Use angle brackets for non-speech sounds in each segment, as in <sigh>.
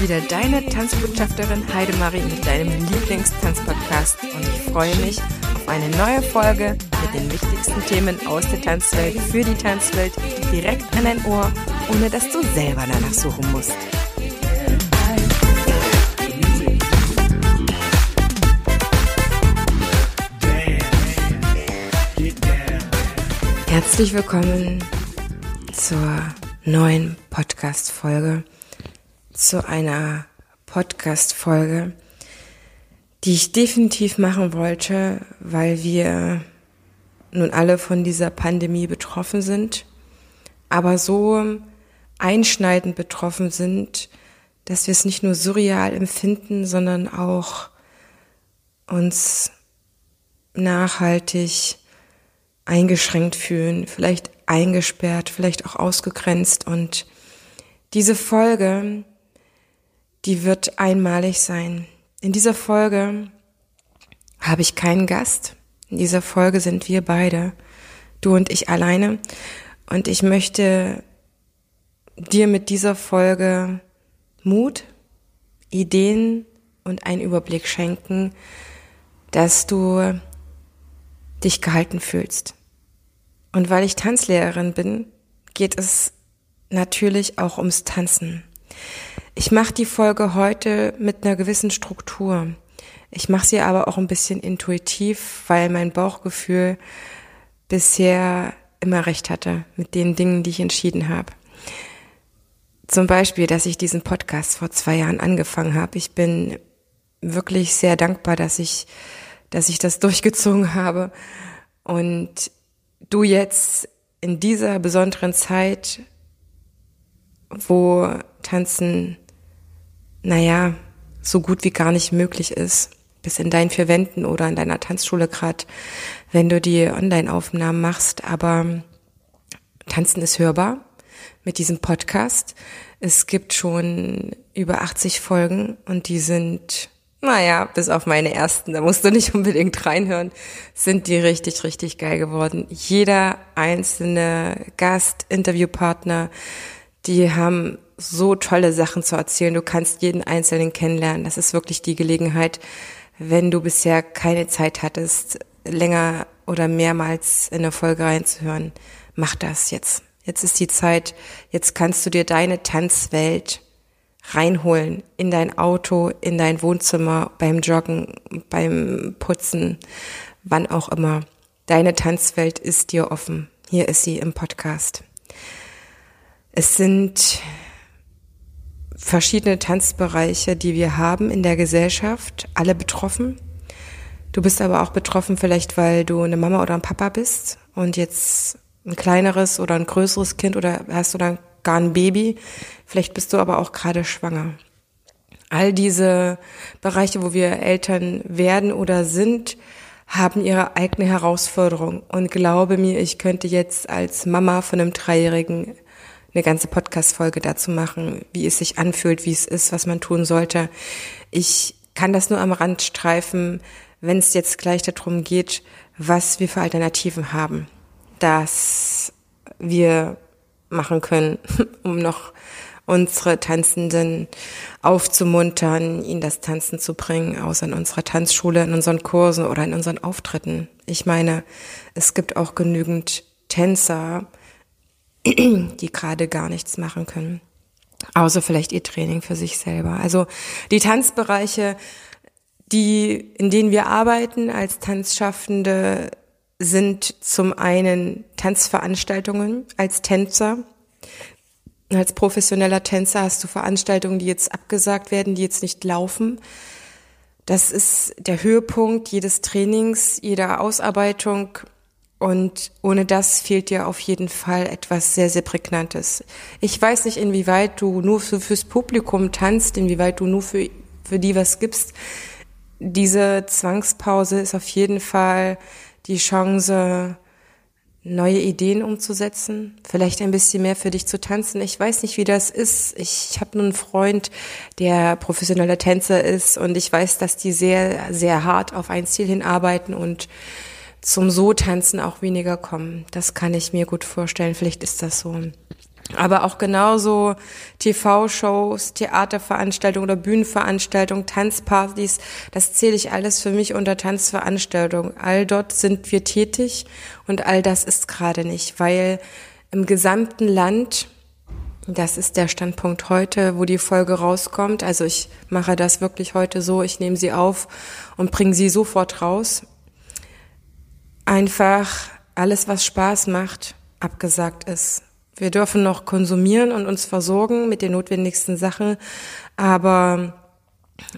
wieder deine Tanzbotschafterin Heidemarie mit deinem Lieblingstanzpodcast und ich freue mich auf eine neue Folge mit den wichtigsten Themen aus der Tanzwelt für die Tanzwelt direkt an dein Ohr, ohne dass du selber danach suchen musst. Herzlich willkommen zur neuen Podcast-Folge zu einer Podcast-Folge, die ich definitiv machen wollte, weil wir nun alle von dieser Pandemie betroffen sind, aber so einschneidend betroffen sind, dass wir es nicht nur surreal empfinden, sondern auch uns nachhaltig eingeschränkt fühlen, vielleicht eingesperrt, vielleicht auch ausgegrenzt. Und diese Folge die wird einmalig sein. In dieser Folge habe ich keinen Gast. In dieser Folge sind wir beide, du und ich alleine. Und ich möchte dir mit dieser Folge Mut, Ideen und einen Überblick schenken, dass du dich gehalten fühlst. Und weil ich Tanzlehrerin bin, geht es natürlich auch ums Tanzen. Ich mache die Folge heute mit einer gewissen Struktur. Ich mache sie aber auch ein bisschen intuitiv, weil mein Bauchgefühl bisher immer recht hatte mit den Dingen, die ich entschieden habe. Zum Beispiel, dass ich diesen Podcast vor zwei Jahren angefangen habe. Ich bin wirklich sehr dankbar, dass ich, dass ich das <laughs> durchgezogen habe und du jetzt in dieser besonderen Zeit, wo Tanzen naja, so gut wie gar nicht möglich ist. Bis in deinen vier Wänden oder in deiner Tanzschule gerade, wenn du die Online-Aufnahmen machst. Aber Tanzen ist hörbar mit diesem Podcast. Es gibt schon über 80 Folgen und die sind, naja, bis auf meine ersten, da musst du nicht unbedingt reinhören, sind die richtig, richtig geil geworden. Jeder einzelne Gast, Interviewpartner, die haben so tolle Sachen zu erzählen. Du kannst jeden Einzelnen kennenlernen. Das ist wirklich die Gelegenheit, wenn du bisher keine Zeit hattest, länger oder mehrmals in eine Folge reinzuhören. Mach das jetzt. Jetzt ist die Zeit. Jetzt kannst du dir deine Tanzwelt reinholen in dein Auto, in dein Wohnzimmer, beim Joggen, beim Putzen, wann auch immer. Deine Tanzwelt ist dir offen. Hier ist sie im Podcast. Es sind verschiedene Tanzbereiche, die wir haben in der Gesellschaft, alle betroffen. Du bist aber auch betroffen vielleicht, weil du eine Mama oder ein Papa bist und jetzt ein kleineres oder ein größeres Kind oder hast du dann gar ein Baby. Vielleicht bist du aber auch gerade schwanger. All diese Bereiche, wo wir Eltern werden oder sind, haben ihre eigene Herausforderung. Und glaube mir, ich könnte jetzt als Mama von einem Dreijährigen eine ganze Podcast-Folge dazu machen, wie es sich anfühlt, wie es ist, was man tun sollte. Ich kann das nur am Rand streifen, wenn es jetzt gleich darum geht, was wir für Alternativen haben, dass wir machen können, <laughs> um noch unsere Tanzenden aufzumuntern, ihnen das Tanzen zu bringen, außer in unserer Tanzschule, in unseren Kursen oder in unseren Auftritten. Ich meine, es gibt auch genügend Tänzer, die gerade gar nichts machen können. Außer vielleicht ihr Training für sich selber. Also die Tanzbereiche, die, in denen wir arbeiten als Tanzschaffende, sind zum einen Tanzveranstaltungen als Tänzer. Als professioneller Tänzer hast du Veranstaltungen, die jetzt abgesagt werden, die jetzt nicht laufen. Das ist der Höhepunkt jedes Trainings, jeder Ausarbeitung und ohne das fehlt dir auf jeden Fall etwas sehr, sehr Prägnantes. Ich weiß nicht, inwieweit du nur für, fürs Publikum tanzt, inwieweit du nur für, für die was gibst. Diese Zwangspause ist auf jeden Fall die Chance, neue Ideen umzusetzen, vielleicht ein bisschen mehr für dich zu tanzen. Ich weiß nicht, wie das ist. Ich habe nur einen Freund, der professioneller Tänzer ist und ich weiß, dass die sehr, sehr hart auf ein Ziel hinarbeiten und zum So-Tanzen auch weniger kommen. Das kann ich mir gut vorstellen. Vielleicht ist das so. aber auch genauso TV-Shows, Theaterveranstaltungen oder Bühnenveranstaltungen, Tanzpartys, das zähle ich alles für mich unter Tanzveranstaltungen. All dort sind wir tätig und all das ist gerade nicht, weil im gesamten Land, das ist der Standpunkt heute, wo die Folge rauskommt, also ich mache das wirklich heute so, ich nehme sie auf und bringe sie sofort raus. Einfach alles, was Spaß macht, abgesagt ist wir dürfen noch konsumieren und uns versorgen mit den notwendigsten Sachen, aber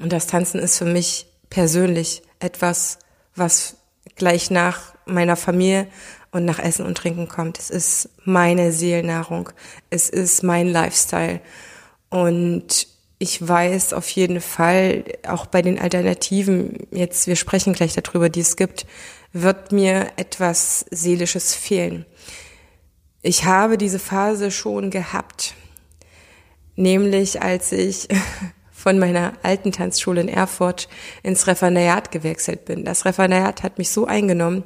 das Tanzen ist für mich persönlich etwas, was gleich nach meiner Familie und nach Essen und Trinken kommt. Es ist meine Seelnahrung. Es ist mein Lifestyle. Und ich weiß auf jeden Fall, auch bei den Alternativen, jetzt, wir sprechen gleich darüber, die es gibt, wird mir etwas Seelisches fehlen. Ich habe diese Phase schon gehabt, nämlich als ich <laughs> von meiner alten Tanzschule in Erfurt ins Referendariat gewechselt bin. Das Referendariat hat mich so eingenommen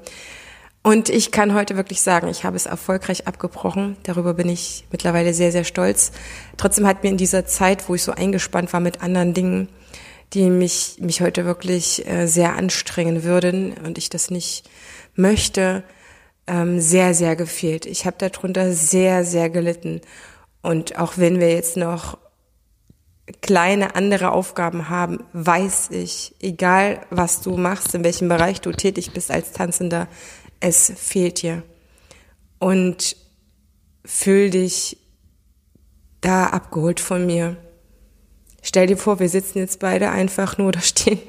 und ich kann heute wirklich sagen, ich habe es erfolgreich abgebrochen. Darüber bin ich mittlerweile sehr, sehr stolz. Trotzdem hat mir in dieser Zeit, wo ich so eingespannt war mit anderen Dingen, die mich, mich heute wirklich äh, sehr anstrengen würden und ich das nicht möchte, ähm, sehr, sehr gefehlt. Ich habe darunter sehr, sehr gelitten. Und auch wenn wir jetzt noch kleine andere Aufgaben haben, weiß ich, egal was du machst, in welchem Bereich du tätig bist als Tanzender, es fehlt dir. Und fühl dich da abgeholt von mir. Stell dir vor, wir sitzen jetzt beide einfach nur da stehen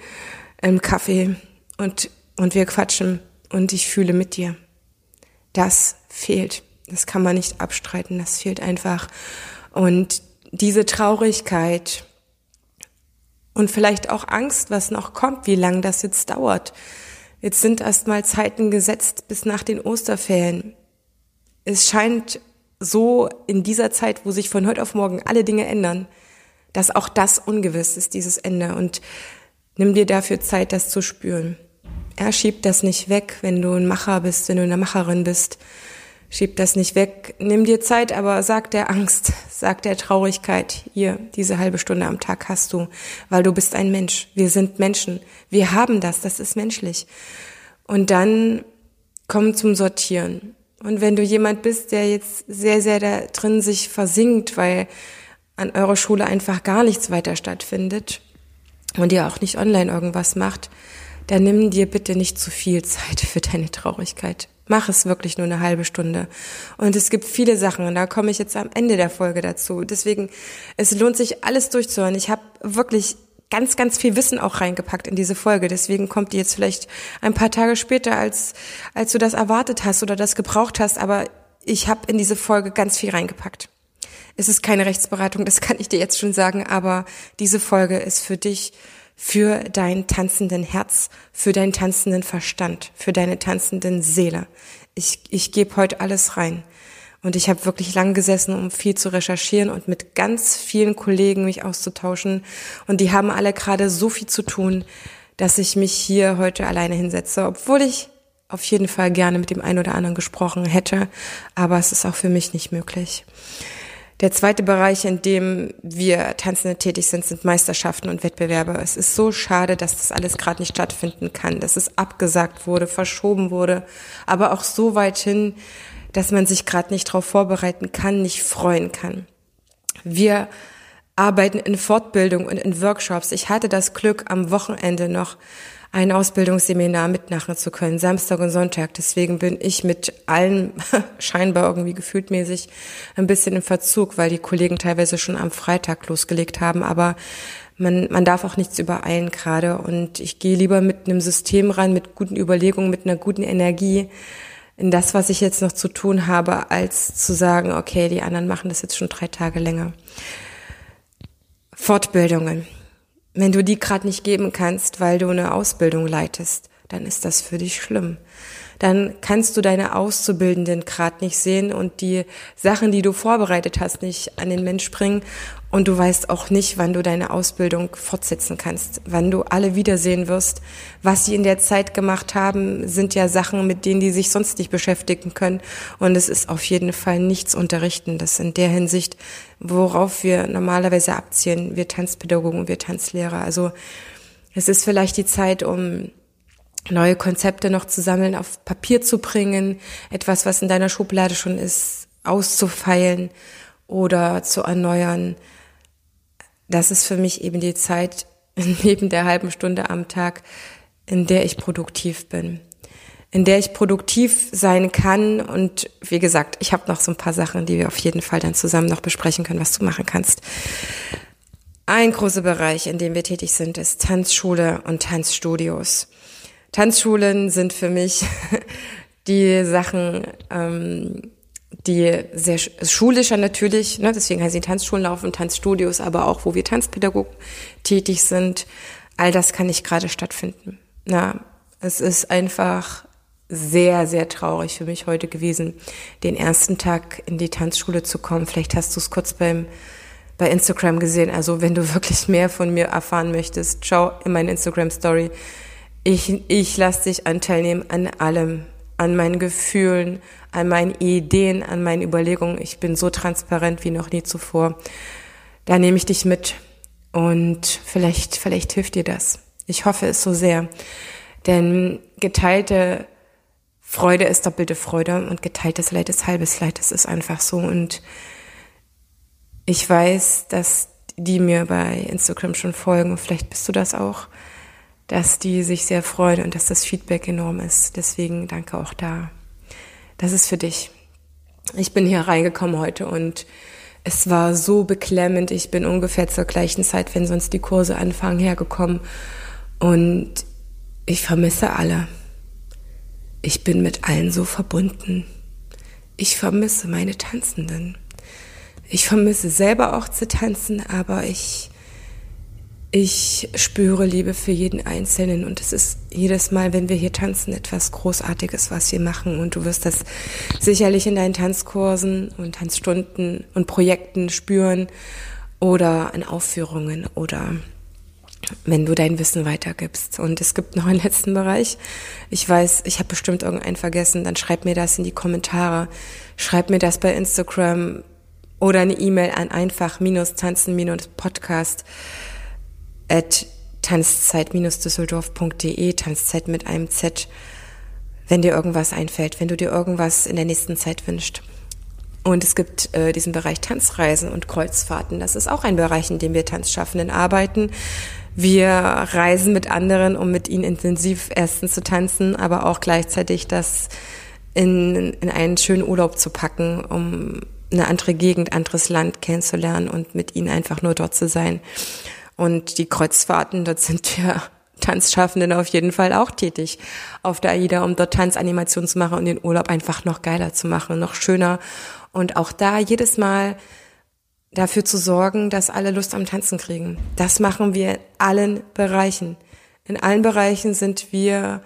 im Kaffee und, und wir quatschen und ich fühle mit dir das fehlt. Das kann man nicht abstreiten, das fehlt einfach. Und diese Traurigkeit und vielleicht auch Angst, was noch kommt, wie lange das jetzt dauert. Jetzt sind erstmal Zeiten gesetzt bis nach den Osterferien. Es scheint so in dieser Zeit, wo sich von heute auf morgen alle Dinge ändern, dass auch das ungewiss ist, dieses Ende. Und nimm dir dafür Zeit, das zu spüren. Er schiebt das nicht weg, wenn du ein Macher bist, wenn du eine Macherin bist. Schieb das nicht weg. Nimm dir Zeit, aber sag der Angst, sag der Traurigkeit, hier, diese halbe Stunde am Tag hast du, weil du bist ein Mensch. Wir sind Menschen. Wir haben das, das ist menschlich. Und dann komm zum Sortieren. Und wenn du jemand bist, der jetzt sehr, sehr da drin sich versinkt, weil an eurer Schule einfach gar nichts weiter stattfindet und ihr auch nicht online irgendwas macht, dann nimm dir bitte nicht zu viel Zeit für deine Traurigkeit. Mach es wirklich nur eine halbe Stunde. Und es gibt viele Sachen, und da komme ich jetzt am Ende der Folge dazu. Deswegen, es lohnt sich alles durchzuhören. Ich habe wirklich ganz, ganz viel Wissen auch reingepackt in diese Folge. Deswegen kommt die jetzt vielleicht ein paar Tage später, als, als du das erwartet hast oder das gebraucht hast. Aber ich habe in diese Folge ganz viel reingepackt. Es ist keine Rechtsberatung, das kann ich dir jetzt schon sagen, aber diese Folge ist für dich für dein tanzenden Herz, für deinen tanzenden Verstand, für deine tanzenden Seele. Ich, ich gebe heute alles rein. Und ich habe wirklich lang gesessen, um viel zu recherchieren und mit ganz vielen Kollegen mich auszutauschen. Und die haben alle gerade so viel zu tun, dass ich mich hier heute alleine hinsetze, obwohl ich auf jeden Fall gerne mit dem einen oder anderen gesprochen hätte. Aber es ist auch für mich nicht möglich. Der zweite Bereich, in dem wir Tanzende tätig sind, sind Meisterschaften und Wettbewerbe. Es ist so schade, dass das alles gerade nicht stattfinden kann, dass es abgesagt wurde, verschoben wurde, aber auch so weit hin, dass man sich gerade nicht darauf vorbereiten kann, nicht freuen kann. Wir arbeiten in Fortbildung und in Workshops. Ich hatte das Glück, am Wochenende noch ein Ausbildungsseminar mitmachen zu können, Samstag und Sonntag. Deswegen bin ich mit allen <laughs> scheinbar irgendwie gefühltmäßig ein bisschen im Verzug, weil die Kollegen teilweise schon am Freitag losgelegt haben. Aber man, man darf auch nichts übereilen gerade. Und ich gehe lieber mit einem System ran, mit guten Überlegungen, mit einer guten Energie in das, was ich jetzt noch zu tun habe, als zu sagen, okay, die anderen machen das jetzt schon drei Tage länger. Fortbildungen. Wenn du die gerade nicht geben kannst, weil du eine Ausbildung leitest, dann ist das für dich schlimm. dann kannst du deine Auszubildenden gerade nicht sehen und die Sachen, die du vorbereitet hast, nicht an den Mensch bringen. Und du weißt auch nicht, wann du deine Ausbildung fortsetzen kannst, wann du alle wiedersehen wirst. Was sie in der Zeit gemacht haben, sind ja Sachen, mit denen die sich sonst nicht beschäftigen können. Und es ist auf jeden Fall nichts Unterrichtendes in der Hinsicht, worauf wir normalerweise abziehen, wir Tanzpädagogen, wir Tanzlehrer. Also es ist vielleicht die Zeit, um neue Konzepte noch zu sammeln, auf Papier zu bringen, etwas, was in deiner Schublade schon ist, auszufeilen oder zu erneuern. Das ist für mich eben die Zeit <laughs> neben der halben Stunde am Tag, in der ich produktiv bin, in der ich produktiv sein kann. Und wie gesagt, ich habe noch so ein paar Sachen, die wir auf jeden Fall dann zusammen noch besprechen können, was du machen kannst. Ein großer Bereich, in dem wir tätig sind, ist Tanzschule und Tanzstudios. Tanzschulen sind für mich <laughs> die Sachen, ähm, die sehr schulischer natürlich, ne, deswegen heißen sie Tanzschulen laufen, Tanzstudios, aber auch, wo wir Tanzpädagogen tätig sind. All das kann nicht gerade stattfinden. Na, es ist einfach sehr, sehr traurig für mich heute gewesen, den ersten Tag in die Tanzschule zu kommen. Vielleicht hast du es kurz beim bei Instagram gesehen. Also wenn du <laughs> wirklich mehr von mir erfahren möchtest, schau in meine Instagram Story. Ich, ich lasse dich anteilnehmen an allem, an meinen Gefühlen, an meinen Ideen, an meinen Überlegungen. Ich bin so transparent wie noch nie zuvor. Da nehme ich dich mit und vielleicht, vielleicht hilft dir das. Ich hoffe es so sehr. Denn geteilte Freude ist doppelte Freude und geteiltes Leid ist halbes Leid. Das ist einfach so. Und ich weiß, dass die mir bei Instagram schon folgen, vielleicht bist du das auch, dass die sich sehr freuen und dass das Feedback enorm ist. Deswegen danke auch da. Das ist für dich. Ich bin hier reingekommen heute und es war so beklemmend. Ich bin ungefähr zur gleichen Zeit, wenn sonst die Kurse anfangen, hergekommen. Und ich vermisse alle. Ich bin mit allen so verbunden. Ich vermisse meine Tanzenden. Ich vermisse selber auch zu tanzen, aber ich ich spüre Liebe für jeden Einzelnen und es ist jedes Mal, wenn wir hier tanzen, etwas Großartiges, was wir machen. Und du wirst das sicherlich in deinen Tanzkursen und Tanzstunden und Projekten spüren oder in Aufführungen oder wenn du dein Wissen weitergibst. Und es gibt noch einen <laughs> letzten Bereich. Ich weiß, ich habe bestimmt irgendeinen vergessen. Dann schreib mir das in die Kommentare. Schreib mir das bei Instagram oder eine E-Mail an einfach-tanzen-podcast at tanzzeit-düsseldorf.de, Tanzzeit mit einem Z, wenn dir irgendwas einfällt, wenn du dir irgendwas in der nächsten Zeit wünscht. Und es gibt äh, diesen Bereich Tanzreisen und Kreuzfahrten. Das ist auch ein Bereich, in dem wir Tanzschaffenden arbeiten. Wir reisen mit anderen, um mit ihnen intensiv erstens zu tanzen, aber auch gleichzeitig das in, in einen schönen Urlaub zu packen, um eine andere Gegend, anderes Land kennenzulernen und mit ihnen einfach nur dort zu sein. Und die Kreuzfahrten, dort sind <laughs> wir Tanzschaffenden auf jeden Fall auch tätig auf der AIDA, um dort Tanzanimationen zu machen und den Urlaub einfach noch geiler zu machen, noch schöner. Und auch da jedes Mal dafür zu sorgen, dass alle Lust am Tanzen kriegen. Das machen wir in allen Bereichen. In allen Bereichen sind wir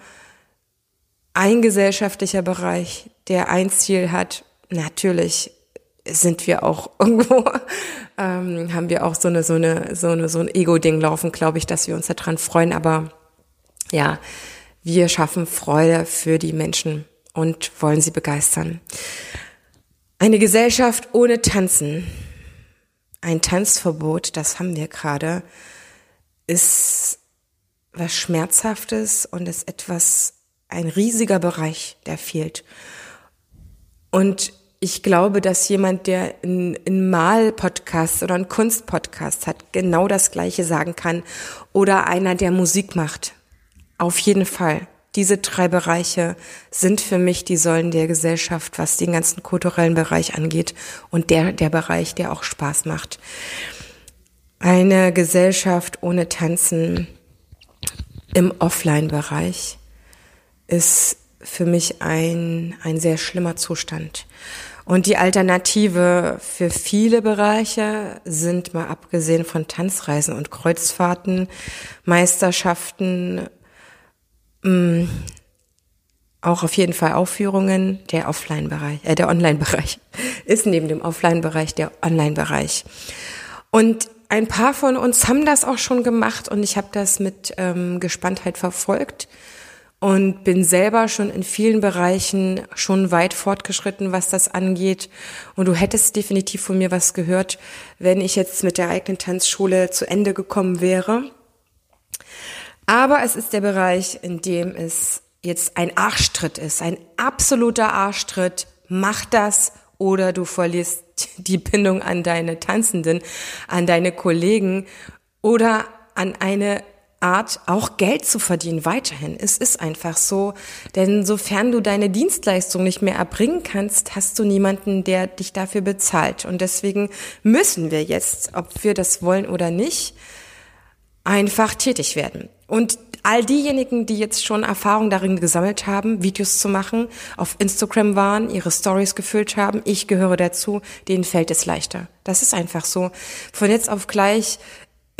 ein gesellschaftlicher Bereich, der ein Ziel hat, natürlich sind wir auch <laughs> irgendwo, ähm, haben wir auch so eine, so eine, so eine, so ein Ego-Ding laufen, glaube ich, dass wir uns daran freuen. Aber ja, wir schaffen Freude für die Menschen und wollen sie begeistern. Eine Gesellschaft ohne Tanzen, ein Tanzverbot, das haben wir gerade, ist was Schmerzhaftes und ist etwas, ein riesiger Bereich, der fehlt. Und ich glaube, dass jemand, der einen Mal-Podcast oder einen Kunst-Podcast hat, genau das Gleiche sagen kann. Oder einer, der Musik macht. Auf jeden Fall. Diese drei Bereiche sind für mich die Säulen der Gesellschaft, was den ganzen kulturellen Bereich angeht und der, der Bereich, der auch Spaß macht. Eine Gesellschaft ohne Tanzen im Offline-Bereich ist für mich ein, ein sehr schlimmer Zustand. Und die Alternative für viele Bereiche sind, mal abgesehen von Tanzreisen und Kreuzfahrten, Meisterschaften, mh, mm, auch auf jeden Fall Aufführungen. Der Offline-Bereich, äh, der Online-Bereich <laughs> ist neben dem Offline-Bereich der Online-Bereich. Und ein paar von uns haben das auch schon gemacht und ich habe das mit ähm, Gespanntheit verfolgt und bin selber schon in vielen Bereichen schon weit fortgeschritten, was das angeht. Und du hättest definitiv von mir was gehört, wenn ich jetzt mit der eigenen Tanzschule zu Ende gekommen wäre. Aber es ist der Bereich, in dem es jetzt ein Arschtritt ist, ein absoluter Arschtritt. Mach das oder du verlierst <laughs> die Bindung an deine Tanzenden, an deine Kollegen oder an eine Art, auch Geld zu verdienen weiterhin. Es ist einfach so, denn sofern du deine Dienstleistung nicht mehr erbringen kannst, hast du niemanden, der dich dafür bezahlt. Und deswegen müssen wir jetzt, ob wir das wollen oder nicht, einfach tätig werden. Und all diejenigen, die jetzt schon Erfahrung darin gesammelt haben, Videos zu machen, auf Instagram waren, ihre Stories gefüllt haben, ich gehöre dazu, denen fällt es leichter. Das ist einfach so. Von jetzt auf gleich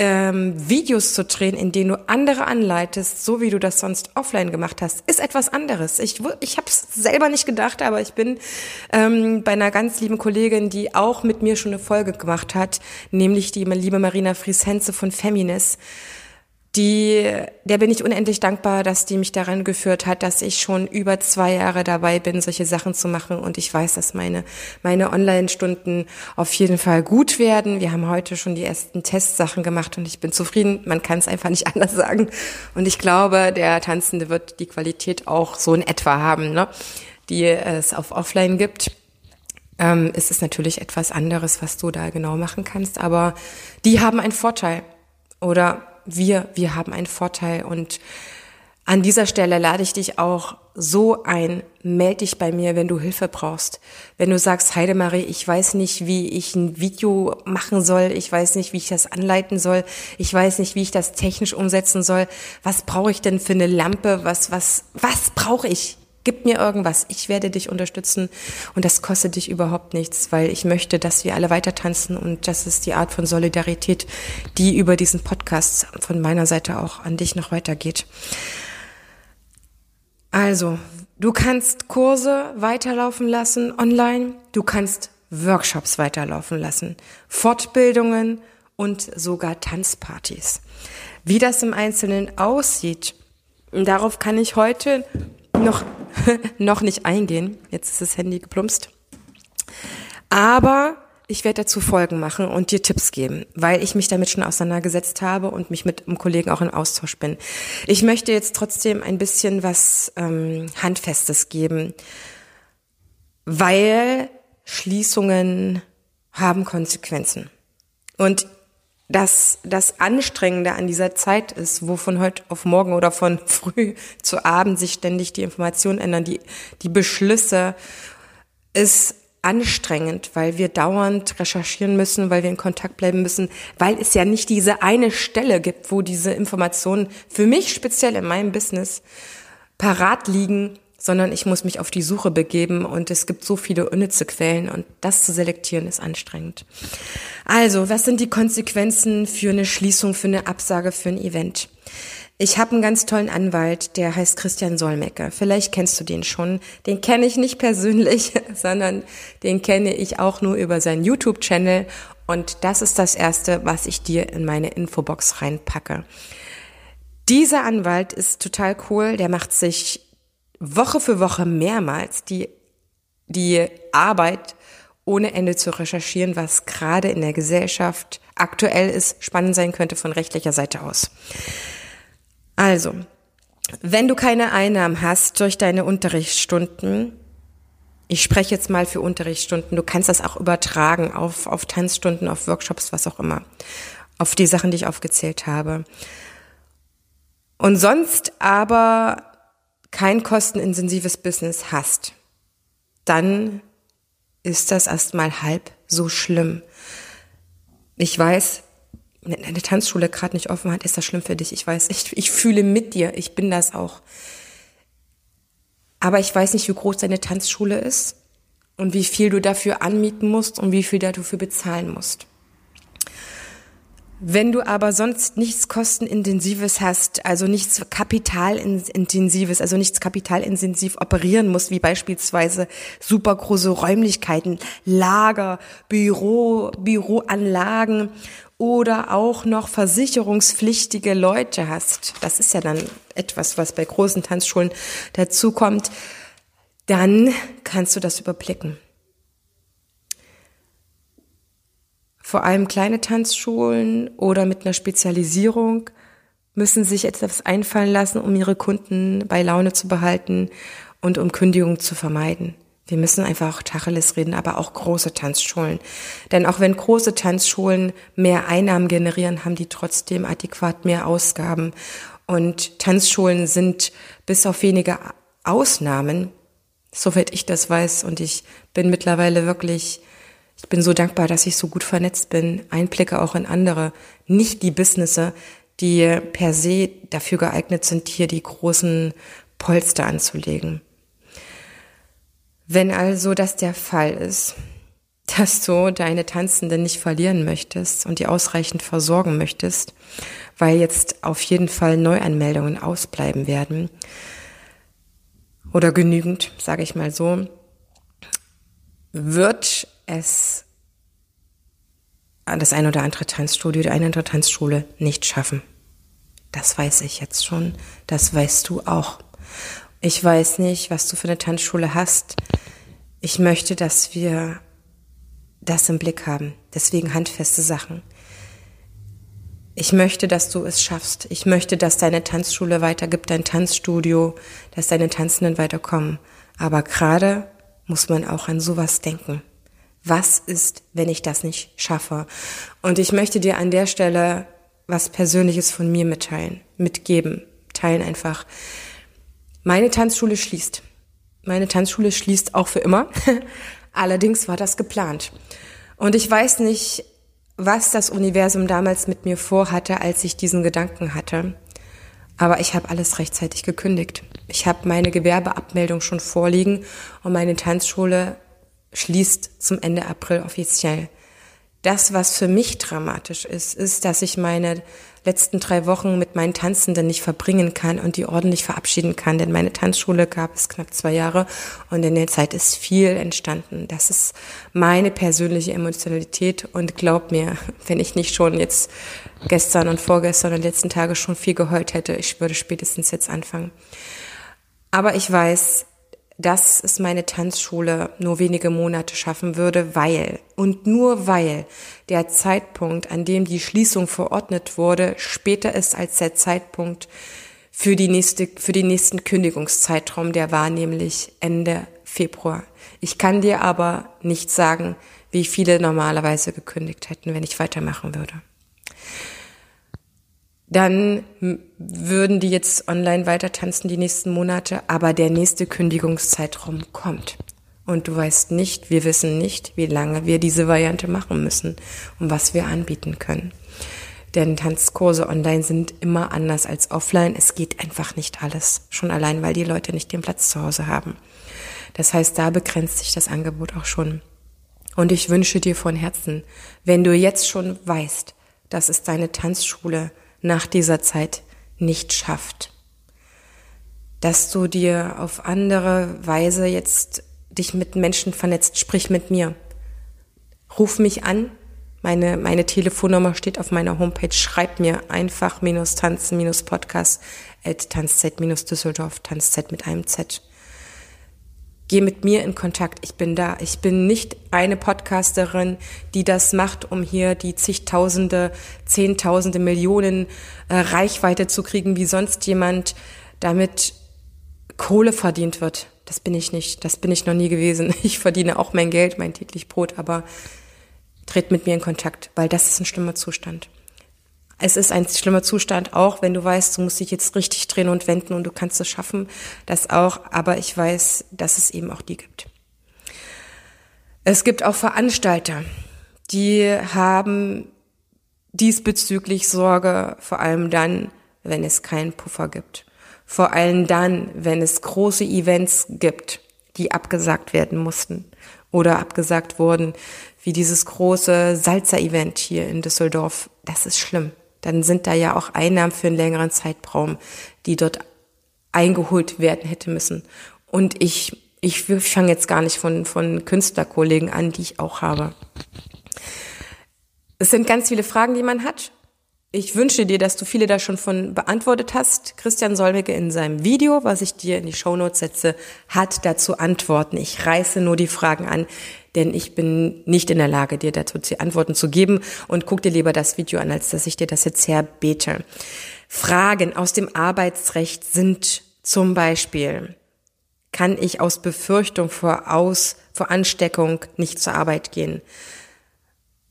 ähm, Videos zu drehen, in denen du andere anleitest, so wie du das sonst offline gemacht hast, ist etwas anderes. Ich, ich habe es selber nicht gedacht, aber ich bin ähm, bei einer ganz lieben Kollegin, die auch mit mir schon eine Folge gemacht hat, nämlich die liebe Marina Fries-Henze von Feminis die, der bin ich unendlich dankbar, dass die mich daran geführt hat, dass ich schon über zwei Jahre dabei bin, solche Sachen zu machen. Und ich weiß, dass meine, meine Online-Stunden auf jeden Fall gut werden. Wir haben heute schon die ersten Testsachen gemacht und ich bin zufrieden. Man kann es einfach nicht <laughs> anders sagen. Und ich glaube, der Tanzende wird die Qualität auch so in etwa haben, ne? die es auf Offline gibt. Ähm, es ist natürlich etwas anderes, was du da genau machen kannst, aber die haben einen Vorteil. Oder wir, wir haben einen Vorteil und an dieser Stelle lade ich dich auch so ein, meld dich bei mir, wenn du Hilfe brauchst. Wenn du sagst, Heidemarie, ich weiß nicht, wie ich ein Video machen soll, ich weiß nicht, wie ich das anleiten soll, ich weiß nicht, wie ich das technisch umsetzen soll. Was brauche ich denn für eine Lampe? Was, was, was brauche ich? Gib mir irgendwas, ich werde dich unterstützen und das kostet dich überhaupt nichts, weil ich möchte, dass wir alle weiter tanzen und das ist die Art von Solidarität, die über diesen Podcast von meiner Seite auch an dich noch weitergeht. Also, du kannst Kurse weiterlaufen lassen online, du kannst Workshops weiterlaufen lassen, Fortbildungen und sogar Tanzpartys. Wie das im Einzelnen aussieht, darauf kann ich heute noch, <laughs> noch nicht eingehen. Jetzt ist das Handy geplumpst. Aber ich werde dazu Folgen machen und dir Tipps geben, weil ich mich damit schon auseinandergesetzt habe und mich mit einem Kollegen auch in Austausch bin. Ich möchte jetzt trotzdem ein bisschen was ähm, Handfestes geben, weil Schließungen haben Konsequenzen. Und dass das Anstrengende an dieser Zeit ist, wo von heute auf morgen oder von <laughs> früh zu Abend sich ständig die Informationen ändern, die, die Beschlüsse, ist anstrengend, weil wir dauernd recherchieren müssen, weil wir in Kontakt bleiben müssen, weil es ja nicht diese eine Stelle gibt, wo diese Informationen für mich speziell in meinem Business parat liegen, sondern ich muss mich auf die Suche begeben und es gibt so viele unnütze Quellen und das zu selektieren ist anstrengend. Also, was sind die Konsequenzen für eine Schließung, für eine Absage, für ein Event? Ich habe einen ganz tollen Anwalt, der heißt Christian Solmecke. Vielleicht kennst du den schon. Den kenne ich nicht persönlich, <laughs> sondern den kenne ich auch nur über seinen YouTube-Channel. Und das ist das Erste, was ich dir in meine Infobox reinpacke. Dieser Anwalt ist total cool. Der macht sich Woche für Woche mehrmals die, die Arbeit ohne Ende zu recherchieren, was gerade in der Gesellschaft aktuell ist, spannend sein könnte von rechtlicher Seite aus. Also, wenn du keine Einnahmen hast durch deine Unterrichtsstunden, ich spreche jetzt mal für Unterrichtsstunden, du kannst das auch übertragen auf, auf Tanzstunden, auf Workshops, was auch immer, auf die Sachen, die ich aufgezählt habe. Und sonst aber kein kostenintensives Business hast, dann ist das erstmal halb so schlimm. Ich weiß, wenn eine Tanzschule gerade nicht offen hat, ist das schlimm für dich. Ich weiß, ich, ich fühle mit dir, ich bin das auch. Aber ich weiß nicht, wie groß deine Tanzschule ist und wie viel du dafür anmieten musst und wie viel du dafür bezahlen musst. Wenn du aber sonst nichts kostenintensives hast, also nichts kapitalintensives, also nichts kapitalintensiv operieren musst, wie beispielsweise super große Räumlichkeiten, Lager, Büro, Büroanlagen oder auch noch versicherungspflichtige Leute hast, das ist ja dann etwas, was bei großen Tanzschulen dazu kommt, dann kannst du das überblicken. Vor allem kleine Tanzschulen oder mit einer Spezialisierung müssen sich etwas einfallen lassen, um ihre Kunden bei Laune zu behalten und um Kündigungen zu vermeiden. Wir müssen einfach auch Tacheles reden, aber auch große Tanzschulen. Denn auch wenn große Tanzschulen mehr Einnahmen generieren, haben die trotzdem adäquat mehr Ausgaben. Und Tanzschulen sind bis auf wenige Ausnahmen, soweit ich das weiß, und ich bin mittlerweile wirklich ich bin so dankbar, dass ich so gut vernetzt bin, Einblicke auch in andere, nicht die Businesse, die per se dafür geeignet sind, hier die großen Polster anzulegen. Wenn also das der Fall ist, <laughs> dass du deine Tanzenden nicht verlieren möchtest und die ausreichend versorgen möchtest, weil jetzt auf jeden Fall Neuanmeldungen ausbleiben werden, oder genügend, sage ich mal so, wird es das ein oder andere Tanzstudio, die eine oder andere Tanzschule nicht schaffen. Das weiß ich jetzt schon. Das weißt du auch. Ich weiß nicht, was du für eine Tanzschule hast. Ich möchte, dass wir das im Blick haben. Deswegen handfeste Sachen. Ich möchte, dass du es schaffst. Ich möchte, dass deine Tanzschule weitergibt, dein Tanzstudio, dass deine Tanzenden weiterkommen. Aber gerade muss man auch an sowas denken was ist, wenn ich das nicht schaffe? Und ich möchte dir an der Stelle was Persönliches von mir mitteilen, mitgeben, teilen einfach. Meine Tanzschule schließt. Meine Tanzschule schließt auch für immer. <laughs> Allerdings war das geplant. Und ich weiß nicht, was das Universum damals mit mir vorhatte, als ich diesen Gedanken hatte. Aber ich habe alles rechtzeitig gekündigt. Ich habe meine Gewerbeabmeldung schon vorliegen und meine Tanzschule schließt zum Ende April offiziell. Das, was für mich dramatisch ist, ist, dass ich meine letzten drei Wochen mit meinen Tanzenden nicht verbringen kann und die ordentlich verabschieden kann, denn meine Tanzschule gab es knapp zwei Jahre und in der Zeit ist viel entstanden. Das ist meine persönliche Emotionalität und glaub mir, <laughs> wenn ich nicht schon jetzt gestern und vorgestern und letzten Tage schon viel geheult hätte, ich würde spätestens jetzt anfangen. Aber ich weiß, dass es meine Tanzschule nur wenige Monate schaffen würde, weil und nur weil der Zeitpunkt, an dem die Schließung verordnet wurde, später ist als der Zeitpunkt für die nächste, für den nächsten Kündigungszeitraum, der war nämlich Ende Februar. Ich kann dir aber nicht sagen, wie viele normalerweise gekündigt hätten, wenn ich weitermachen würde dann würden die jetzt online weiter tanzen die nächsten Monate, aber der nächste Kündigungszeitraum kommt. Und du weißt nicht, wir wissen nicht, wie lange wir diese Variante machen müssen und was wir anbieten können. Denn Tanzkurse online sind immer anders als offline. Es geht einfach nicht alles. Schon allein, weil die Leute nicht den Platz zu Hause haben. Das heißt, da begrenzt sich das Angebot auch schon. Und ich wünsche dir von Herzen, wenn du jetzt schon weißt, dass es deine Tanzschule nach dieser Zeit nicht schafft. Dass du dir auf andere Weise jetzt dich mit Menschen vernetzt, sprich mit mir. Ruf mich an. Meine, meine Telefonnummer steht auf meiner Homepage. Schreib mir einfach minus tanzen minus podcast at tanzzeit minus Düsseldorf, tanzzeit mit einem Z. Geh mit mir in Kontakt. Ich bin da. Ich bin nicht eine Podcasterin, die das macht, um hier die zigtausende, zehntausende Millionen äh, Reichweite zu kriegen, wie sonst jemand damit Kohle verdient wird. Das bin ich nicht. Das bin ich noch nie gewesen. <laughs> Ich verdiene auch mein Geld, mein täglich Brot, aber tritt mit mir in Kontakt, weil das ist ein schlimmer Zustand. Es ist ein schlimmer Zustand, auch wenn du weißt, du musst dich jetzt richtig drehen und wenden und du kannst es schaffen, das auch, aber ich weiß, dass es eben auch die gibt. Es gibt auch Veranstalter, die haben diesbezüglich Sorge, vor allem dann, wenn es keinen Puffer gibt. Vor allem dann, wenn es große Events gibt, die abgesagt werden mussten oder abgesagt wurden, wie dieses große Salzer-Event hier in Düsseldorf. Das ist schlimm. Dann sind da ja auch Einnahmen für einen längeren Zeitraum, die dort eingeholt werden hätte müssen. Und ich, ich fange jetzt gar nicht von, von Künstlerkollegen an, die ich auch habe. Es sind ganz viele Fragen, die man hat. Ich wünsche dir, dass du viele da schon von beantwortet hast. Christian Solmecke in seinem Video, was ich dir in die Shownotes setze, hat dazu Antworten. Ich reiße nur die Fragen an, denn ich bin nicht in der Lage, dir dazu die Antworten zu geben und guck dir lieber das Video an, als dass ich dir das jetzt herbete. Fragen aus dem Arbeitsrecht sind zum Beispiel, kann ich aus Befürchtung vor Aus, vor Ansteckung nicht zur Arbeit gehen?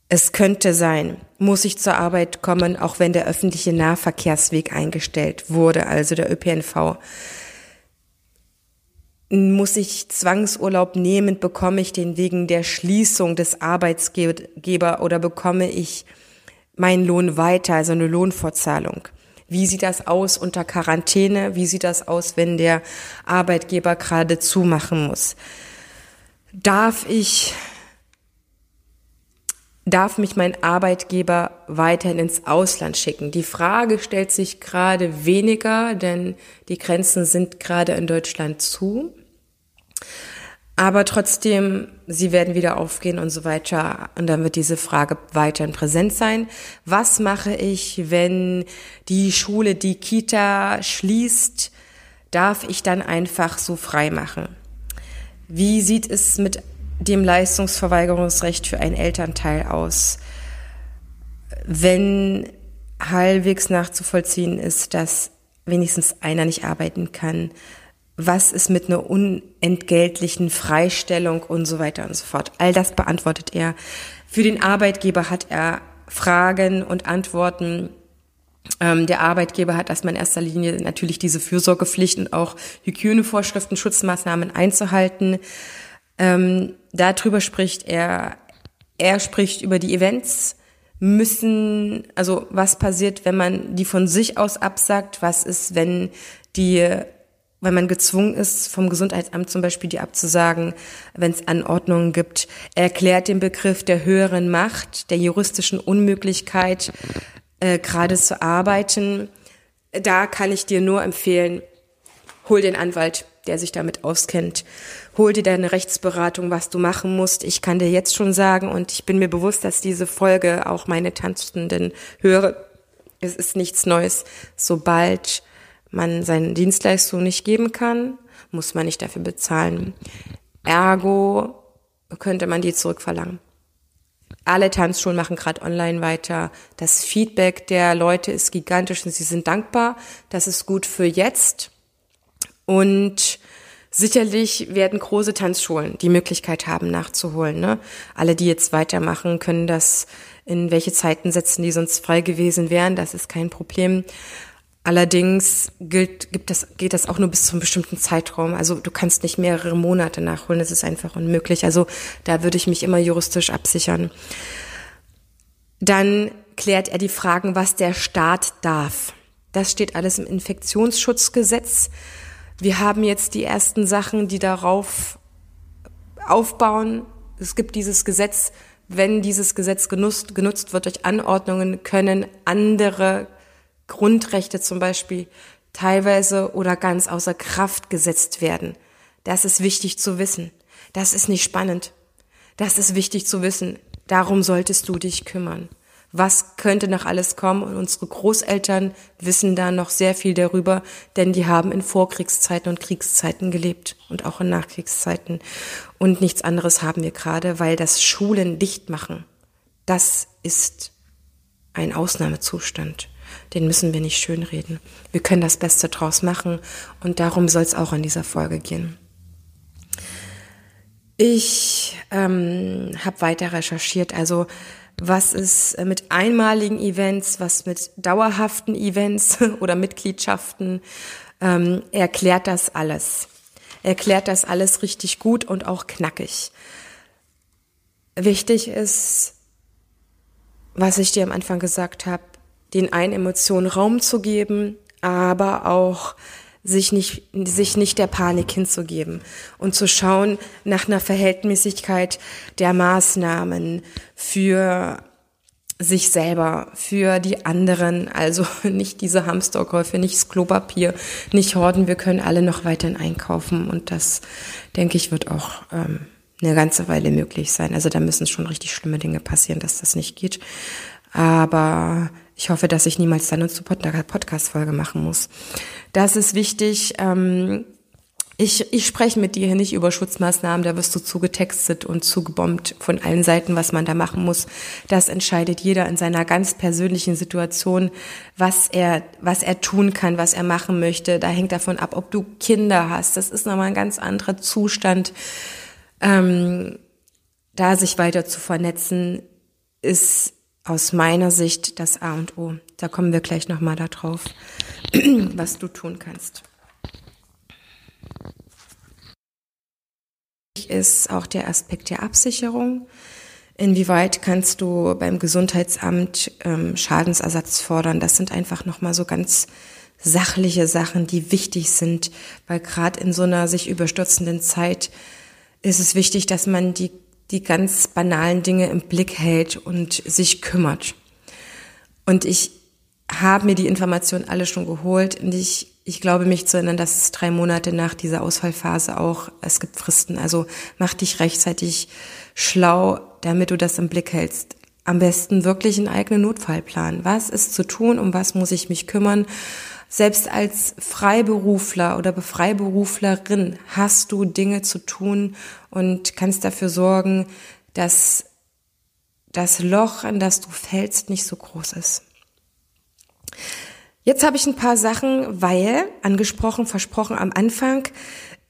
Es könnte sein, muss ich zur Arbeit kommen, auch wenn der öffentliche Nahverkehrsweg eingestellt wurde, also der ÖPNV. Muss ich Zwangsurlaub nehmen, bekomme ich den wegen der Schließung des Arbeitsgeber oder bekomme ich meinen Lohn weiter, also eine Lohnfortzahlung? Wie sieht das aus unter Quarantäne? Wie sieht das aus, wenn der Arbeitgeber gerade zumachen muss? Darf ich darf mich mein Arbeitgeber weiterhin ins Ausland schicken? Die Frage stellt sich gerade weniger, denn die Grenzen sind gerade in Deutschland zu. Aber trotzdem, sie werden wieder aufgehen und so weiter. Und dann wird diese Frage weiterhin präsent sein. Was mache ich, wenn die Schule, die Kita schließt? Darf ich dann einfach so frei machen? Wie sieht es mit dem Leistungsverweigerungsrecht für einen Elternteil aus, wenn halbwegs nachzuvollziehen ist, dass wenigstens einer nicht arbeiten kann, was ist mit einer unentgeltlichen Freistellung und so weiter und so fort. All das beantwortet er. Für den Arbeitgeber hat er Fragen und Antworten. Ähm, der Arbeitgeber hat erstmal in erster Linie natürlich diese Fürsorgepflicht und auch Hygienevorschriften, Schutzmaßnahmen einzuhalten. Ähm, darüber spricht er, er spricht über die Events, müssen, also was passiert, wenn man die von sich aus absagt, was ist, wenn die, wenn man gezwungen ist, vom Gesundheitsamt zum Beispiel die abzusagen, wenn es Anordnungen gibt. Er erklärt den Begriff der höheren Macht, der juristischen Unmöglichkeit, äh, gerade zu arbeiten. Da kann ich dir nur empfehlen, hol den Anwalt, der sich damit auskennt. Hol dir deine Rechtsberatung, was du machen musst. Ich kann dir jetzt schon sagen und ich bin mir bewusst, dass diese Folge auch meine Tanzenden höre. Es ist nichts Neues. Sobald man seine Dienstleistung nicht geben kann, muss man nicht dafür bezahlen. Ergo könnte man die zurückverlangen. Alle Tanzschulen machen gerade online weiter. Das Feedback der Leute ist gigantisch und sie sind dankbar. Das ist gut für jetzt. Und sicherlich werden große Tanzschulen die Möglichkeit haben, nachzuholen. Ne? Alle, die jetzt weitermachen, können das in welche Zeiten setzen, die sonst frei gewesen wären. Das ist kein Problem. Allerdings gilt, gibt das, geht das auch nur bis zu einem bestimmten Zeitraum. Also du kannst nicht mehrere Monate nachholen. Das ist einfach unmöglich. Also da würde ich mich immer juristisch absichern. Dann klärt er die Fragen, was der Staat darf. Das steht alles im Infektionsschutzgesetz. Wir haben jetzt die ersten Sachen, die darauf aufbauen. Es gibt dieses Gesetz, wenn dieses Gesetz genutzt, genutzt wird durch Anordnungen, können andere Grundrechte zum Beispiel teilweise oder ganz außer Kraft gesetzt werden. Das ist wichtig zu wissen. Das ist nicht spannend. Das ist wichtig zu wissen. Darum solltest du dich kümmern was könnte noch alles kommen. Und unsere Großeltern wissen da noch sehr viel darüber, denn die haben in Vorkriegszeiten und Kriegszeiten gelebt und auch in Nachkriegszeiten. Und nichts anderes haben wir gerade, weil das Schulen dicht machen. Das ist ein Ausnahmezustand. Den müssen wir nicht schönreden. Wir können das Beste draus machen und darum soll es auch in dieser Folge gehen. Ich ähm, habe weiter recherchiert. Also was ist mit einmaligen Events, was mit dauerhaften Events <laughs> oder Mitgliedschaften. Ähm, erklärt das alles. erklärt das alles richtig gut und auch knackig. Wichtig ist, was ich dir am Anfang gesagt habe, den einen Emotionen Raum zu geben, aber auch sich nicht, sich nicht der Panik hinzugeben und zu schauen nach einer Verhältnismäßigkeit der Maßnahmen für sich selber, für die anderen, also <laughs> nicht diese Hamsterkäufe, nicht das Klopapier, nicht Horden, wir können alle noch weiterhin einkaufen und das, denke ich, wird auch ähm, eine ganze Weile möglich sein. Also da müssen schon richtig schlimme Dinge passieren, dass das nicht geht. Aber ich hoffe, dass ich niemals dann eine Podcast-Folge machen muss. Das ist wichtig. Ähm, ich, ich spreche mit dir hier nicht über Schutzmaßnahmen, da wirst du zugetextet und zugebombt von allen Seiten, was man da machen muss. Das entscheidet jeder in seiner ganz persönlichen Situation, was er, was er tun kann, was er machen möchte. Da hängt davon ab, ob du Kinder hast. Das ist nochmal ein ganz anderer Zustand. Ähm, da sich weiter zu vernetzen, ist aus meiner Sicht das A und O. Da kommen wir gleich nochmal darauf, <clears throat> was du tun kannst. ist auch der Aspekt der Absicherung. Inwieweit kannst du beim Gesundheitsamt ähm, Schadensersatz fordern? Das sind einfach nochmal so ganz sachliche Sachen, die wichtig sind, weil gerade in so einer sich überstürzenden Zeit ist es wichtig, dass man die, die ganz banalen Dinge im Blick hält und sich kümmert. Und ich habe mir die Informationen alle schon geholt und ich ich glaube mich zu erinnern, dass es drei Monate nach dieser Ausfallphase auch, es gibt Fristen. Also mach dich rechtzeitig schlau, damit du das im Blick hältst. Am besten wirklich einen eigenen Notfallplan. Was ist zu tun? Um was muss ich mich kümmern? Selbst als Freiberufler oder Freiberuflerin hast du Dinge zu tun und kannst dafür sorgen, dass das Loch, an das du fällst, nicht so groß ist. Jetzt habe ich ein paar Sachen, weil, angesprochen, versprochen am Anfang,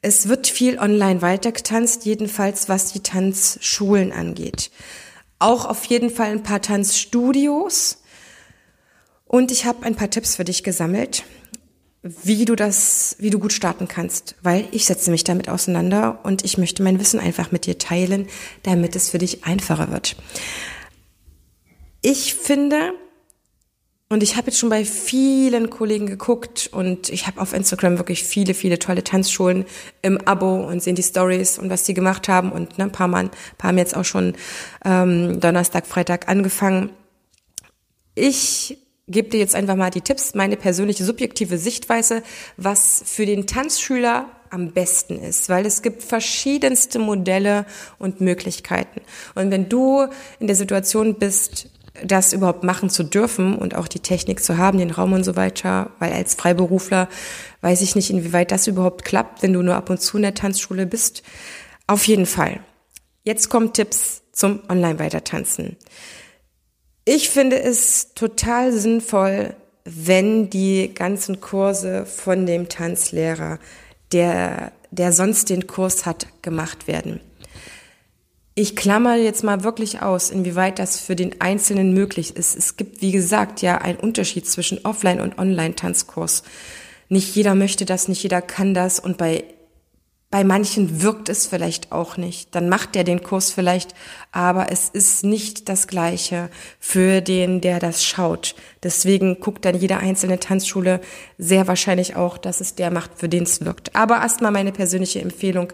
es wird viel online weitergetanzt, jedenfalls was die Tanzschulen angeht. Auch auf jeden Fall ein paar Tanzstudios. Und ich habe ein paar Tipps für dich gesammelt, wie du das, wie du gut starten kannst, weil ich setze mich damit auseinander und ich möchte mein Wissen einfach mit dir teilen, damit es für dich einfacher wird. Ich finde, und ich habe jetzt schon bei vielen Kollegen geguckt und ich habe auf Instagram wirklich viele, viele tolle Tanzschulen im Abo und sehen die Stories und was die gemacht haben. Und ne, ein paar, Mann, paar haben jetzt auch schon ähm, Donnerstag, Freitag angefangen. Ich gebe dir jetzt einfach mal die Tipps, meine persönliche subjektive Sichtweise, was für den Tanzschüler am besten ist, weil es gibt verschiedenste Modelle und Möglichkeiten. Und wenn du in der Situation bist, das überhaupt machen zu dürfen und auch die Technik zu haben, den Raum und so weiter, weil als Freiberufler weiß ich nicht, inwieweit das überhaupt klappt, wenn du nur ab und zu in der Tanzschule bist. Auf jeden Fall. Jetzt kommen Tipps zum Online-Weitertanzen. Ich finde es total sinnvoll, wenn die ganzen Kurse von dem Tanzlehrer, der, der sonst den Kurs hat, gemacht werden. Ich klammer jetzt mal wirklich aus, inwieweit das für den Einzelnen möglich ist. Es gibt, wie gesagt, ja einen Unterschied zwischen Offline- und Online-Tanzkurs. Nicht jeder möchte das, nicht jeder kann das und bei bei manchen wirkt es vielleicht auch nicht. Dann macht der den Kurs vielleicht, aber es ist nicht das Gleiche für den, der das schaut. Deswegen guckt dann jede einzelne Tanzschule sehr wahrscheinlich auch, dass es der macht, für den es wirkt. Aber erstmal meine persönliche Empfehlung.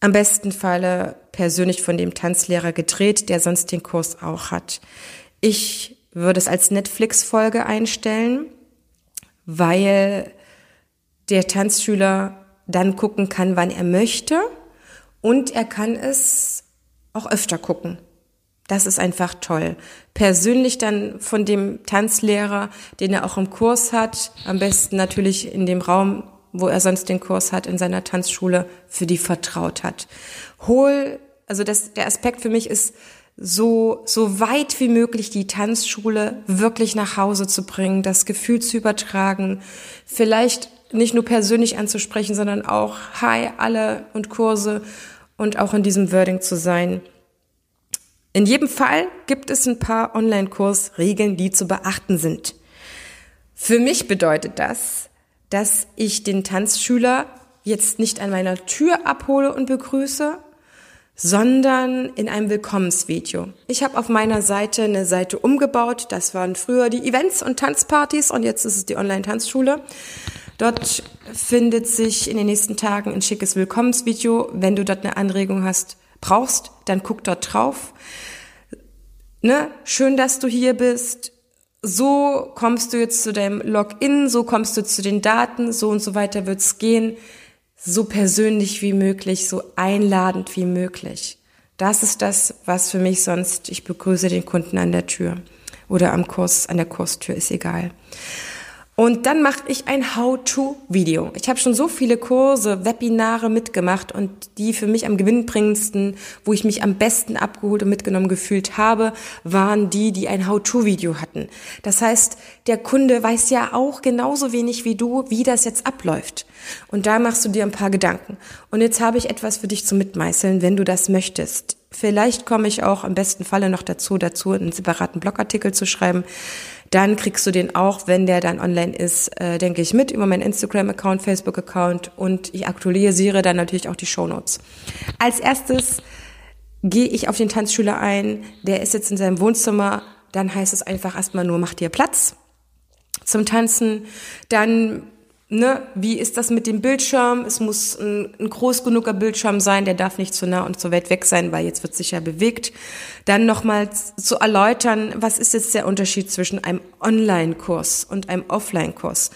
Am besten Falle persönlich von dem Tanzlehrer gedreht, der sonst den Kurs auch hat. Ich würde es als Netflix-Folge einstellen, weil der Tanzschüler dann gucken kann, wann er möchte und er kann es auch öfter gucken. Das ist einfach toll. Persönlich dann von dem Tanzlehrer, den er auch im Kurs hat, am besten natürlich in dem Raum wo er sonst den Kurs hat in seiner Tanzschule, für die vertraut hat. Hol, also das, der Aspekt für mich ist, so, so weit wie möglich die Tanzschule wirklich nach Hause zu bringen, das Gefühl zu übertragen, vielleicht nicht nur persönlich anzusprechen, sondern auch Hi, alle und Kurse und auch in diesem Wording zu sein. In jedem Fall gibt es ein paar Online-Kursregeln, die zu beachten sind. Für mich bedeutet das, dass ich den Tanzschüler jetzt nicht an meiner Tür abhole und begrüße, sondern in einem Willkommensvideo. Ich habe auf meiner Seite eine Seite umgebaut. Das waren früher die Events und Tanzpartys und jetzt ist es die Online-Tanzschule. Dort findet sich in den nächsten Tagen ein schickes Willkommensvideo. Wenn du dort eine Anregung hast, brauchst, dann guck dort drauf. Ne? Schön, dass du hier bist. So kommst du jetzt zu deinem Login, so kommst du zu den Daten, so und so weiter wird's gehen. So persönlich wie möglich, so einladend wie möglich. Das ist das, was für mich sonst, ich begrüße den Kunden an der Tür oder am Kurs, an der Kurstür, ist egal. Und dann mache ich ein How-to-Video. Ich habe schon so viele Kurse, Webinare mitgemacht und die für mich am gewinnbringendsten, wo ich mich am besten abgeholt und mitgenommen gefühlt habe, waren die, die ein How-to-Video hatten. Das heißt, der Kunde weiß ja auch genauso wenig wie du, wie das jetzt abläuft. Und da machst du dir ein paar Gedanken. Und jetzt habe ich etwas für dich zum Mitmeißeln, wenn du das möchtest. Vielleicht komme ich auch im besten Falle noch dazu, dazu einen separaten Blogartikel zu schreiben dann kriegst du den auch, wenn der dann online ist, äh, denke ich, mit über meinen Instagram-Account, Facebook-Account. Und ich aktualisiere dann natürlich auch die Show Notes. Als erstes gehe ich auf den Tanzschüler ein, der ist jetzt in seinem Wohnzimmer, dann heißt es einfach erstmal nur, mach dir Platz zum Tanzen, dann ne, wie ist das mit dem Bildschirm? Es muss ein, ein groß genuger Bildschirm sein, der darf nicht zu nah und zu weit weg sein, weil jetzt wird sich ja bewegt. Dann nochmal zu erläutern, was ist jetzt der Unterschied zwischen einem Online-Kurs und einem Offline-Kurs?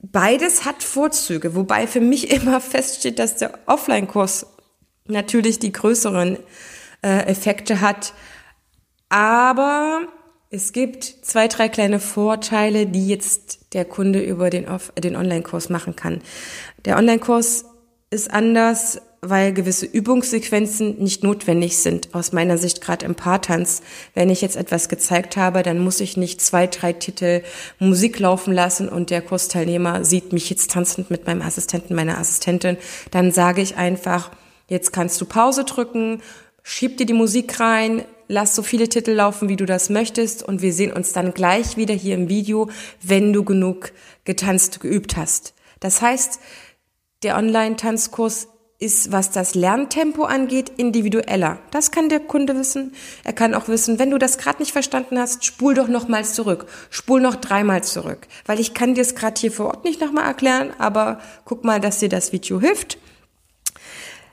Beides hat Vorzüge, wobei für mich <laughs> immer feststeht, dass der Offline-Kurs natürlich die größeren äh, Effekte hat. Aber es gibt zwei, drei kleine Vorteile, die jetzt der Kunde über den, den Online-Kurs machen kann. Der Online-Kurs ist anders, weil gewisse Übungssequenzen nicht notwendig sind. Aus meiner Sicht gerade im Paartanz. Wenn ich jetzt etwas gezeigt habe, dann muss ich nicht zwei, drei Titel Musik laufen lassen und der Kursteilnehmer sieht mich jetzt tanzend mit meinem Assistenten, meiner Assistentin. Dann sage ich einfach, jetzt kannst du Pause drücken, schieb dir die Musik rein, lass so viele Titel laufen, wie du das möchtest und wir sehen uns dann gleich wieder hier im Video, wenn du genug getanzt, geübt hast. Das heißt, der Online-Tanzkurs ist, was das Lerntempo angeht, individueller. Das kann der Kunde wissen. Er kann auch wissen, wenn du das gerade nicht verstanden hast, spul doch nochmals zurück. Spul noch dreimal zurück. Weil ich kann dir es gerade hier vor Ort nicht nochmal erklären, aber guck mal, dass dir das Video hilft.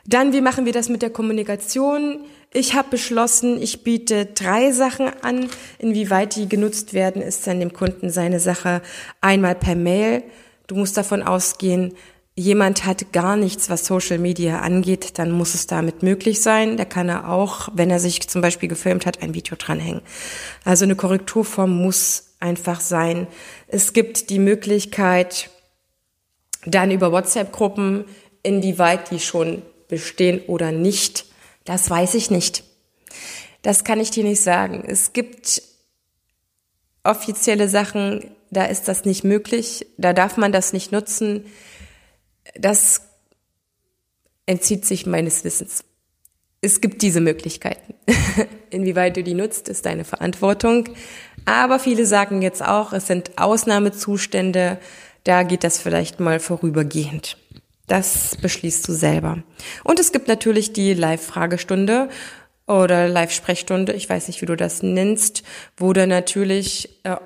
Dann, wie machen wir das mit der Kommunikation? Ich habe beschlossen, ich biete drei Sachen an. Inwieweit die genutzt werden, ist dann dem Kunden seine Sache. Einmal per Mail. Du musst davon ausgehen, jemand hat gar nichts, was Social Media angeht, dann muss es damit möglich sein. Da kann er auch, wenn er sich zum Beispiel gefilmt hat, ein Video dranhängen. Also eine Korrekturform muss einfach sein. Es gibt die Möglichkeit, dann über WhatsApp-Gruppen, inwieweit die schon bestehen oder nicht, das weiß ich nicht. Das kann ich dir nicht sagen. Es gibt offizielle Sachen, da ist das nicht möglich, da darf man das nicht nutzen. Das entzieht sich meines Wissens. Es gibt diese Möglichkeiten. <laughs> Inwieweit du die nutzt, ist deine Verantwortung. Aber viele sagen jetzt auch, es sind Ausnahmezustände, da geht das vielleicht mal vorübergehend. Das beschließt du selber. Und es gibt natürlich die Live-Fragestunde oder Live-Sprechstunde, ich weiß nicht, wie du das nennst, wo du natürlich äh,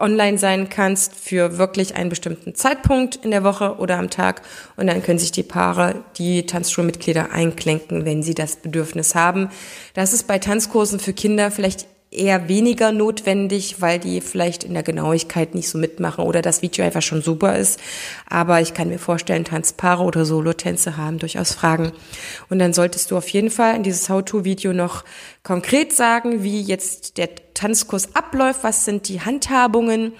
online sein kannst für wirklich einen bestimmten Zeitpunkt in der Woche oder am Tag. Und dann können sich die Paare, die Tanzschulmitglieder einklinken, wenn sie das Bedürfnis haben. Das ist bei Tanzkursen für Kinder vielleicht eher weniger notwendig, weil die vielleicht in der Genauigkeit nicht so mitmachen oder das Video einfach schon super ist. Aber ich kann mir vorstellen, Tanzpaare oder Solotänze haben durchaus Fragen. Und dann solltest du auf jeden Fall in dieses How-To-Video noch konkret sagen, wie jetzt der Tanzkurs abläuft, was sind die Handhabungen,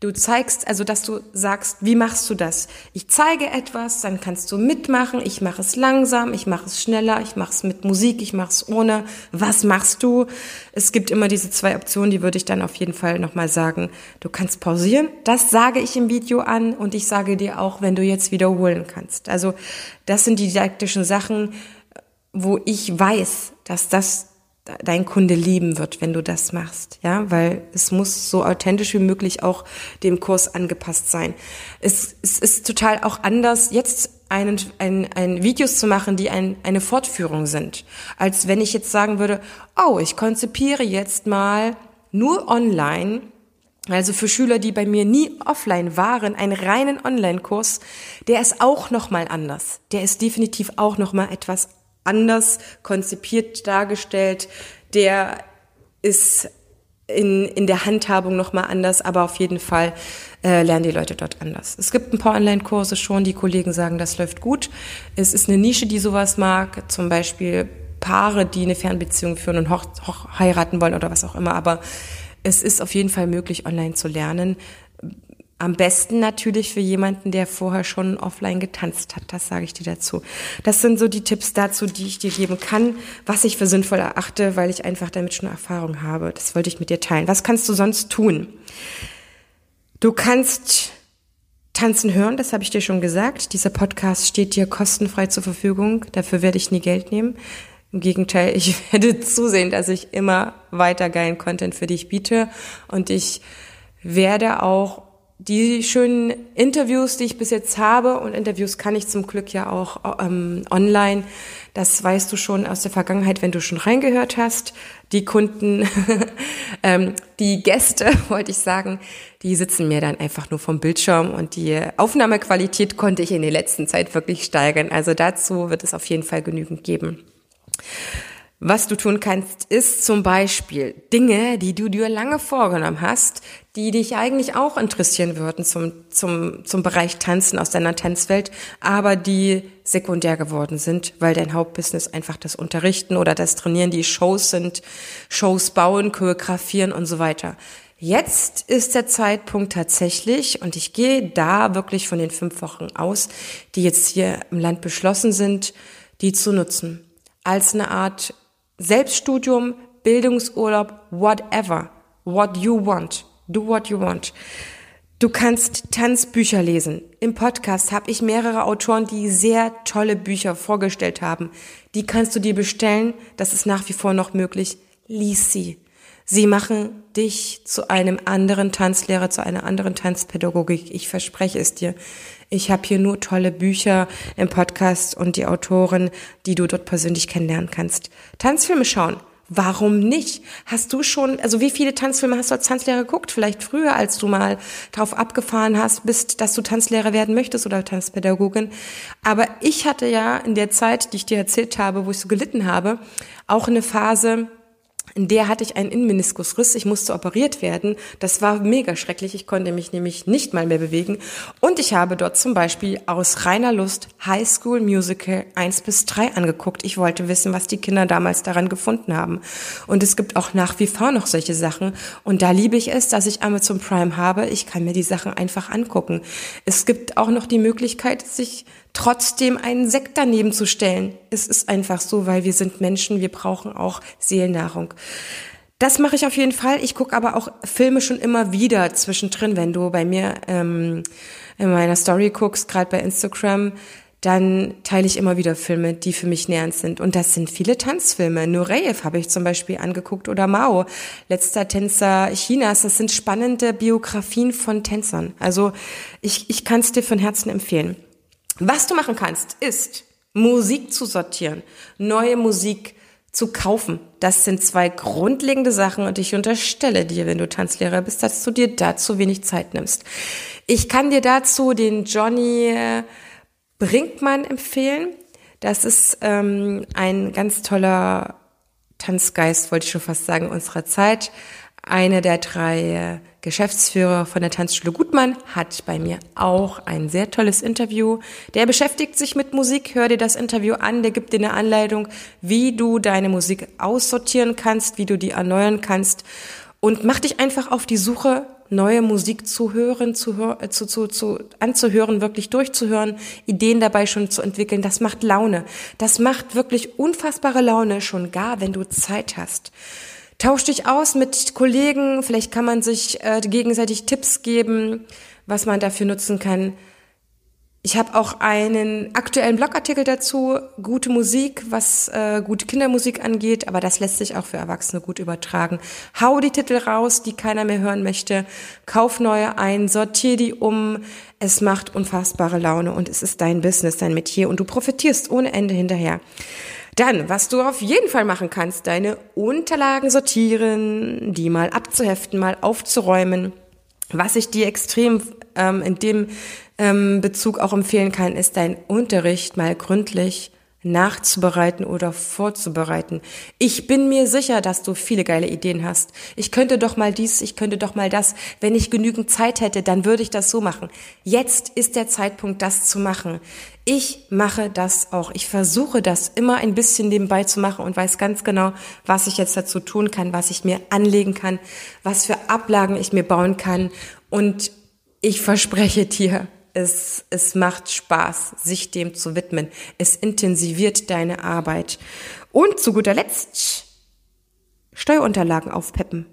Du zeigst, also dass du sagst, wie machst du das? Ich zeige etwas, dann kannst du mitmachen. Ich mache es langsam, ich mache es schneller, ich mache es mit Musik, ich mache es ohne. Was machst du? Es gibt immer diese zwei Optionen, die würde ich dann auf jeden Fall nochmal sagen. Du kannst pausieren, das sage ich im Video an und ich sage dir auch, wenn du jetzt wiederholen kannst. Also das sind die didaktischen Sachen, wo ich weiß, dass das dein Kunde lieben wird, wenn du das machst, ja, weil es muss so authentisch wie möglich auch dem Kurs angepasst sein. Es, es ist total auch anders, jetzt einen, ein, ein Videos zu machen, die ein, eine Fortführung sind, als wenn ich jetzt sagen würde, oh, ich konzipiere jetzt mal nur online Also für Schüler, die bei mir nie offline waren, einen reinen Online-Kurs, der ist auch noch mal anders. Der ist definitiv auch noch mal etwas anders konzipiert dargestellt. Der ist in, in der Handhabung nochmal anders, aber auf jeden Fall äh, lernen die Leute dort anders. Es gibt ein paar Online-Kurse schon, die Kollegen sagen, das läuft gut. Es ist eine Nische, die sowas mag, zum Beispiel Paare, die eine Fernbeziehung führen und hoch, hoch heiraten wollen oder was auch immer, aber es ist auf jeden Fall möglich, online zu lernen. Am besten natürlich für jemanden, der vorher schon offline getanzt hat. Das sage ich dir dazu. Das sind so die Tipps dazu, die ich dir geben kann, was ich für sinnvoll erachte, weil ich einfach damit schon Erfahrung habe. Das wollte ich mit dir teilen. Was kannst du sonst tun? Du kannst tanzen hören, das habe ich dir schon gesagt. Dieser Podcast steht dir kostenfrei zur Verfügung. Dafür werde ich nie Geld nehmen. Im Gegenteil, ich <laughs> werde zusehen, dass ich immer weiter geilen Content für dich biete und ich werde auch die schönen Interviews, die ich bis jetzt habe, und Interviews kann ich zum Glück ja auch ähm, online, das weißt du schon aus der Vergangenheit, wenn du schon reingehört hast. Die Kunden, <laughs> ähm, die Gäste, <laughs> wollte ich sagen, die sitzen mir dann einfach nur vom Bildschirm und die Aufnahmequalität konnte ich in der letzten Zeit wirklich steigern. Also dazu wird es auf jeden Fall genügend geben. Was du tun kannst, ist zum Beispiel Dinge, die du dir lange vorgenommen hast, die dich eigentlich auch interessieren würden zum, zum, zum Bereich Tanzen aus deiner Tanzwelt, aber die sekundär geworden sind, weil dein Hauptbusiness einfach das Unterrichten oder das Trainieren, die Shows sind, Shows bauen, choreografieren und so weiter. Jetzt ist der Zeitpunkt tatsächlich, und ich gehe da wirklich von den fünf Wochen aus, die jetzt hier im Land beschlossen sind, die zu nutzen. Als eine Art Selbststudium, Bildungsurlaub, whatever, what you want, do what you want. Du kannst Tanzbücher lesen. Im Podcast habe ich mehrere Autoren, die sehr tolle Bücher vorgestellt haben. Die kannst du dir bestellen. Das ist nach wie vor noch möglich. Lies sie. Sie machen dich zu einem anderen Tanzlehrer, zu einer anderen Tanzpädagogik. Ich verspreche es dir. Ich habe hier nur tolle Bücher im Podcast und die Autoren, die du dort persönlich kennenlernen kannst. Tanzfilme schauen. Warum nicht? Hast du schon, also wie viele Tanzfilme hast du als Tanzlehrer geguckt? Vielleicht früher, als du mal drauf abgefahren hast, bist, dass du Tanzlehrer werden möchtest oder Tanzpädagogin. Aber ich hatte ja in der Zeit, die ich dir erzählt habe, wo ich so gelitten habe, auch eine Phase, in der hatte ich einen Innenmeniskusriss. Ich musste operiert werden. Das war mega schrecklich. Ich konnte mich nämlich nicht mal mehr bewegen. Und ich habe dort zum Beispiel aus reiner Lust High School Musical 1 bis 3 angeguckt. Ich wollte wissen, was die Kinder damals daran gefunden haben. Und es gibt auch nach wie vor noch solche Sachen. Und da liebe ich es, dass ich Amazon Prime habe. Ich kann mir die Sachen einfach angucken. Es gibt auch noch die Möglichkeit, sich trotzdem einen Sekt daneben zu stellen. Es ist einfach so, weil wir sind Menschen, wir brauchen auch Seelennahrung. Das mache ich auf jeden Fall. Ich gucke aber auch Filme schon immer wieder zwischendrin, wenn du bei mir ähm, in meiner Story guckst, gerade bei Instagram, dann teile ich immer wieder Filme, die für mich nähernd sind. Und das sind viele Tanzfilme. Nureyev habe ich zum Beispiel angeguckt oder Mao, letzter Tänzer Chinas. Das sind spannende Biografien von Tänzern. Also ich, ich kann es dir von Herzen empfehlen. Was du machen kannst, ist Musik zu sortieren, neue Musik zu kaufen. Das sind zwei grundlegende Sachen und ich unterstelle dir, wenn du Tanzlehrer bist, dass du dir dazu wenig Zeit nimmst. Ich kann dir dazu den Johnny äh, Brinkmann empfehlen. Das ist ähm, ein ganz toller Tanzgeist, wollte ich schon fast sagen, unserer Zeit. Eine der drei äh, Geschäftsführer von der Tanzschule Gutmann, hat bei mir auch ein sehr tolles Interview. Der beschäftigt sich mit Musik. Hör dir das Interview an. Der gibt dir eine Anleitung, wie du deine Musik aussortieren kannst, wie du die erneuern kannst. Und mach dich einfach auf die Suche, neue Musik zu hören, zu, hör, zu, zu, zu anzuhören, wirklich durchzuhören, Ideen dabei schon zu entwickeln. Das macht Laune. Das macht wirklich unfassbare Laune, schon gar, wenn du Zeit hast. Tausch dich aus mit Kollegen, vielleicht kann man sich äh, gegenseitig Tipps geben, was man dafür nutzen kann. Ich habe auch einen aktuellen Blogartikel dazu, gute Musik, was äh, gute Kindermusik angeht, aber das lässt sich auch für Erwachsene gut übertragen. Hau die Titel raus, die keiner mehr hören möchte, kauf neue ein, sortier die um. Es macht unfassbare Laune und es ist dein Business, dein Metier und du profitierst ohne Ende hinterher. Dann, was du auf jeden Fall machen kannst, deine Unterlagen sortieren, die mal abzuheften, mal aufzuräumen. Was ich dir extrem ähm, in dem ähm, Bezug auch empfehlen kann, ist dein Unterricht mal gründlich nachzubereiten oder vorzubereiten. Ich bin mir sicher, dass du viele geile Ideen hast. Ich könnte doch mal dies, ich könnte doch mal das. Wenn ich genügend Zeit hätte, dann würde ich das so machen. Jetzt ist der Zeitpunkt, das zu machen. Ich mache das auch. Ich versuche das immer ein bisschen nebenbei zu machen und weiß ganz genau, was ich jetzt dazu tun kann, was ich mir anlegen kann, was für Ablagen ich mir bauen kann. Und ich verspreche dir, es, es macht Spaß, sich dem zu widmen. Es intensiviert deine Arbeit. Und zu guter Letzt Steuerunterlagen aufpeppen.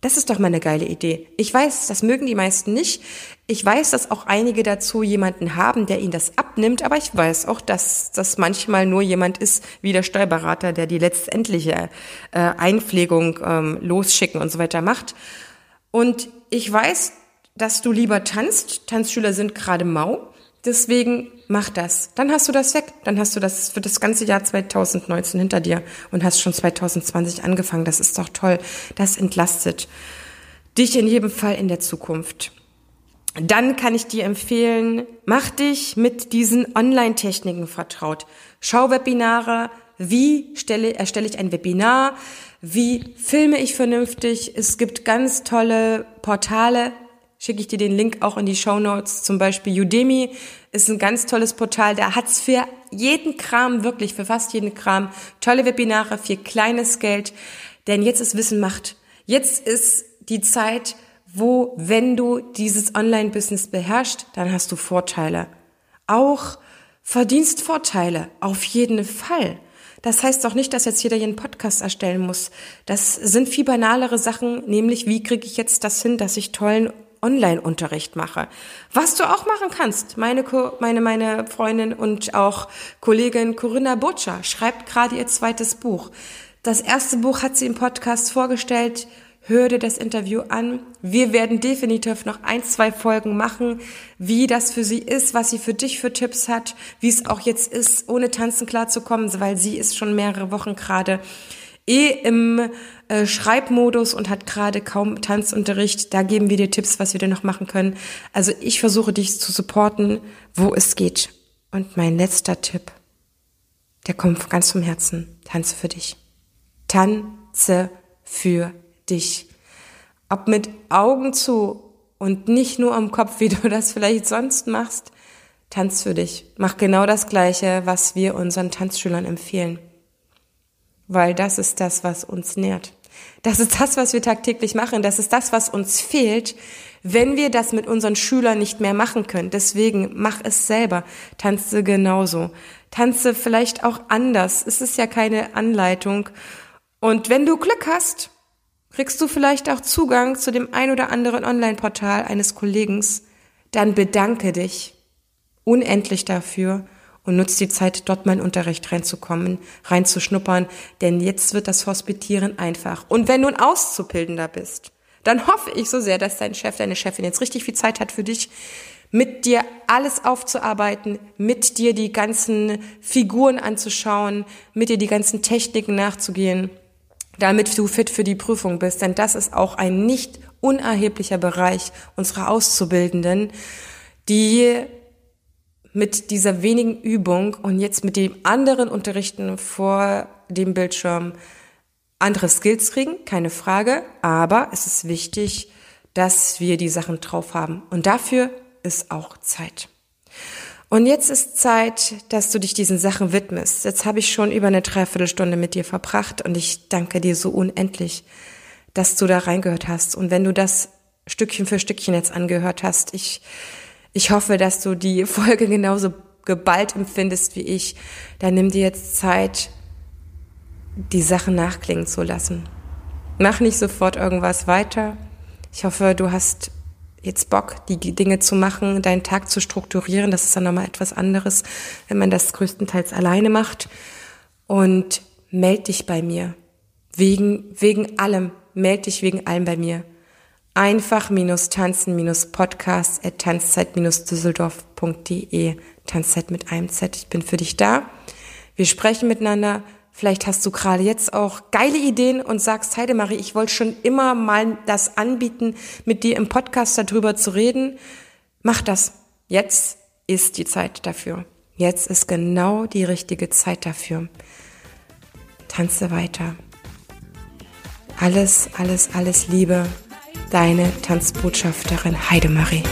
Das ist doch mal eine geile Idee. Ich weiß, das mögen die meisten nicht. Ich weiß, dass auch einige dazu jemanden haben, der ihnen das abnimmt, aber ich weiß auch, dass das manchmal nur jemand ist, wie der Steuerberater, der die letztendliche äh, Einpflegung ähm, losschicken und so weiter macht. Und ich weiß, dass du lieber tanzt. Tanzschüler sind gerade mau. Deswegen mach das. Dann hast du das weg. Dann hast du das für das ganze Jahr 2019 hinter dir und hast schon 2020 angefangen. Das ist doch toll. Das entlastet dich in jedem Fall in der Zukunft. Dann kann ich dir empfehlen, mach dich mit diesen Online-Techniken vertraut. Schau Webinare. Wie stelle, erstelle ich ein Webinar? Wie filme ich vernünftig? Es gibt ganz tolle Portale, schicke ich dir den Link auch in die Show Notes. Zum Beispiel Udemy ist ein ganz tolles Portal. Da hat's für jeden Kram, wirklich für fast jeden Kram, tolle Webinare für kleines Geld. Denn jetzt ist Wissen Macht. Jetzt ist die Zeit, wo, wenn du dieses Online-Business beherrschst, dann hast du Vorteile. Auch Verdienstvorteile, auf jeden Fall. Das heißt doch nicht, dass jetzt jeder jeden Podcast erstellen muss. Das sind viel banalere Sachen, nämlich wie kriege ich jetzt das hin, dass ich tollen Online-Unterricht mache. Was du auch machen kannst, meine, meine, meine Freundin und auch Kollegin Corinna Butcher schreibt gerade ihr zweites Buch. Das erste Buch hat sie im Podcast vorgestellt. Hör dir das Interview an. Wir werden definitiv noch ein, zwei Folgen machen, wie das für sie ist, was sie für dich für Tipps hat, wie es auch jetzt ist, ohne tanzen klarzukommen, weil sie ist schon mehrere Wochen gerade eh im äh, Schreibmodus und hat gerade kaum Tanzunterricht. Da geben wir dir Tipps, was wir dir noch machen können. Also ich versuche dich zu supporten, wo es geht. Und mein letzter Tipp, der kommt ganz vom Herzen. Tanze für dich. Tanze für dich. Ob mit Augen zu und nicht nur am Kopf, wie du das vielleicht sonst machst. Tanz für dich. Mach genau das Gleiche, was wir unseren Tanzschülern empfehlen weil das ist das, was uns nährt. Das ist das, was wir tagtäglich machen. Das ist das, was uns fehlt, wenn wir das mit unseren Schülern nicht mehr machen können. Deswegen mach es selber. Tanze genauso. Tanze vielleicht auch anders. Es ist ja keine Anleitung. Und wenn du Glück hast, kriegst du vielleicht auch Zugang zu dem ein oder anderen Online-Portal eines Kollegen. Dann bedanke dich unendlich dafür und nutzt die Zeit, dort mal in Unterricht reinzukommen, reinzuschnuppern, denn jetzt wird das Hospitieren einfach. Und wenn du ein Auszubildender bist, dann hoffe ich so sehr, dass dein Chef, deine Chefin jetzt richtig viel Zeit hat für dich, mit dir alles aufzuarbeiten, mit dir die ganzen Figuren anzuschauen, mit dir die ganzen Techniken nachzugehen, damit du fit für die Prüfung bist. Denn das ist auch ein nicht unerheblicher Bereich unserer Auszubildenden, die mit dieser wenigen Übung und jetzt mit dem anderen Unterrichten vor dem Bildschirm andere Skills kriegen, keine Frage, aber es ist wichtig, dass wir die Sachen drauf haben. Und dafür ist auch Zeit. Und jetzt ist Zeit, dass du dich diesen Sachen widmest. Jetzt habe ich schon über eine Dreiviertelstunde mit dir verbracht und ich danke dir so unendlich, dass du da reingehört hast. Und wenn du das Stückchen für Stückchen jetzt angehört hast, ich ich hoffe, dass du die <laughs> Folge genauso geballt empfindest wie ich. Dann nimm dir jetzt Zeit, die Sachen nachklingen zu lassen. Mach nicht sofort irgendwas weiter. Ich hoffe, du hast jetzt Bock, die Dinge zu machen, deinen Tag zu strukturieren. Das ist dann nochmal etwas anderes, wenn man das größtenteils alleine macht. Und meld dich bei mir. Wegen, wegen allem. Meld dich wegen allem bei mir einfach-tanzen-podcast at tanzzeit-düsseldorf.de. Tanzzeit mit einem Z. Ich bin für dich da. Wir sprechen miteinander. Vielleicht hast du gerade jetzt auch geile Ideen und sagst, Heidemarie, ich wollte schon immer mal das anbieten, mit dir im Podcast darüber zu reden. Mach das. Jetzt ist die Zeit dafür. Jetzt ist genau die richtige Zeit dafür. Tanze weiter. Alles, alles, alles Liebe. Deine Tanzbotschafterin Heidemarie.